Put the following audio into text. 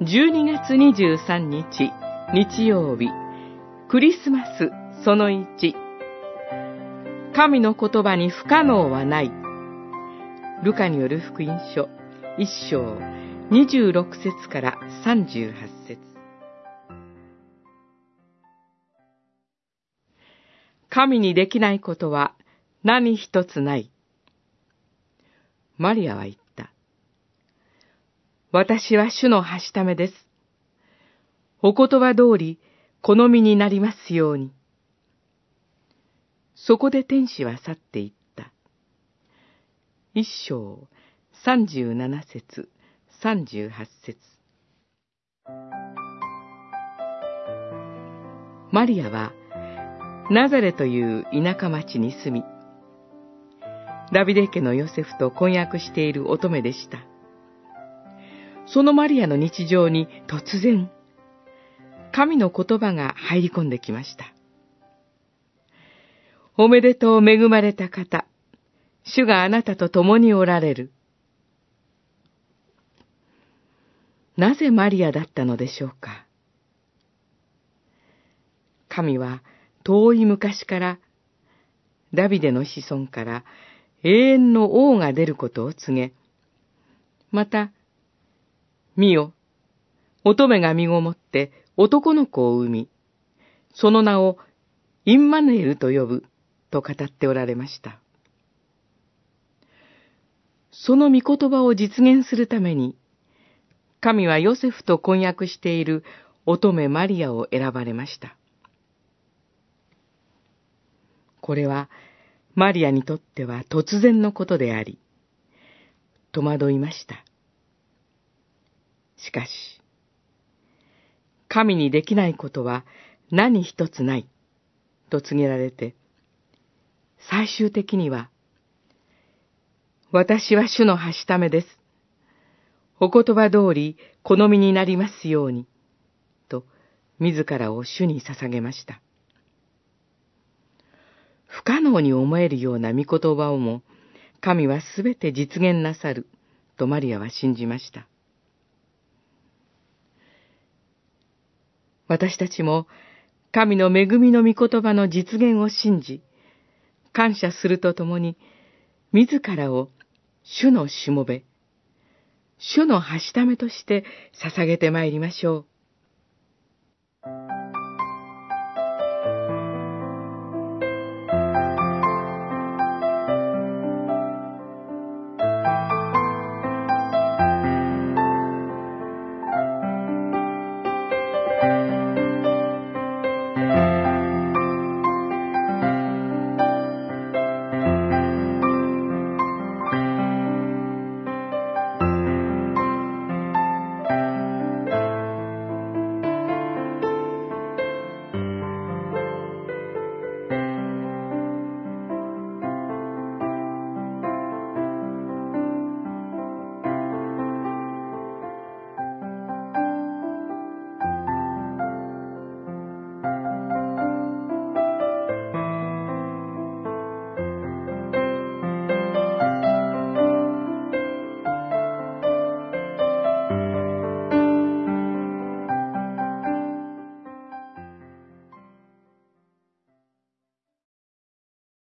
12月23日日曜日クリスマスその1神の言葉に不可能はないルカによる福音書1章26節から38節神にできないことは何一つない。マリアは言った。私は主のはしためです。お言葉通り、好みになりますように。そこで天使は去っていった。一章、三十七節、三十八節。マリアは、ナザレという田舎町に住み、ダビデ家のヨセフと婚約している乙女でした。そのマリアの日常に突然、神の言葉が入り込んできました。おめでとう恵まれた方、主があなたと共におられる。なぜマリアだったのでしょうか。神は遠い昔からダビデの子孫から永遠の王が出ることを告げ、また、見よ、乙女が身ごもって男の子を産み、その名をインマヌエルと呼ぶと語っておられました。その御言葉を実現するために、神はヨセフと婚約している乙女マリアを選ばれました。これはマリアにとっては突然のことであり、戸惑いました。しかし、神にできないことは何一つない、と告げられて、最終的には、私は主のはしためです。お言葉通り好みになりますように、と自らを主に捧げました。不可能に思えるような御言葉をも、神はすべて実現なさる、とマリアは信じました。私たちも、神の恵みの御言葉の実現を信じ、感謝するとともに、自らを主のしもべ、主のはしためとして捧げてまいりましょう。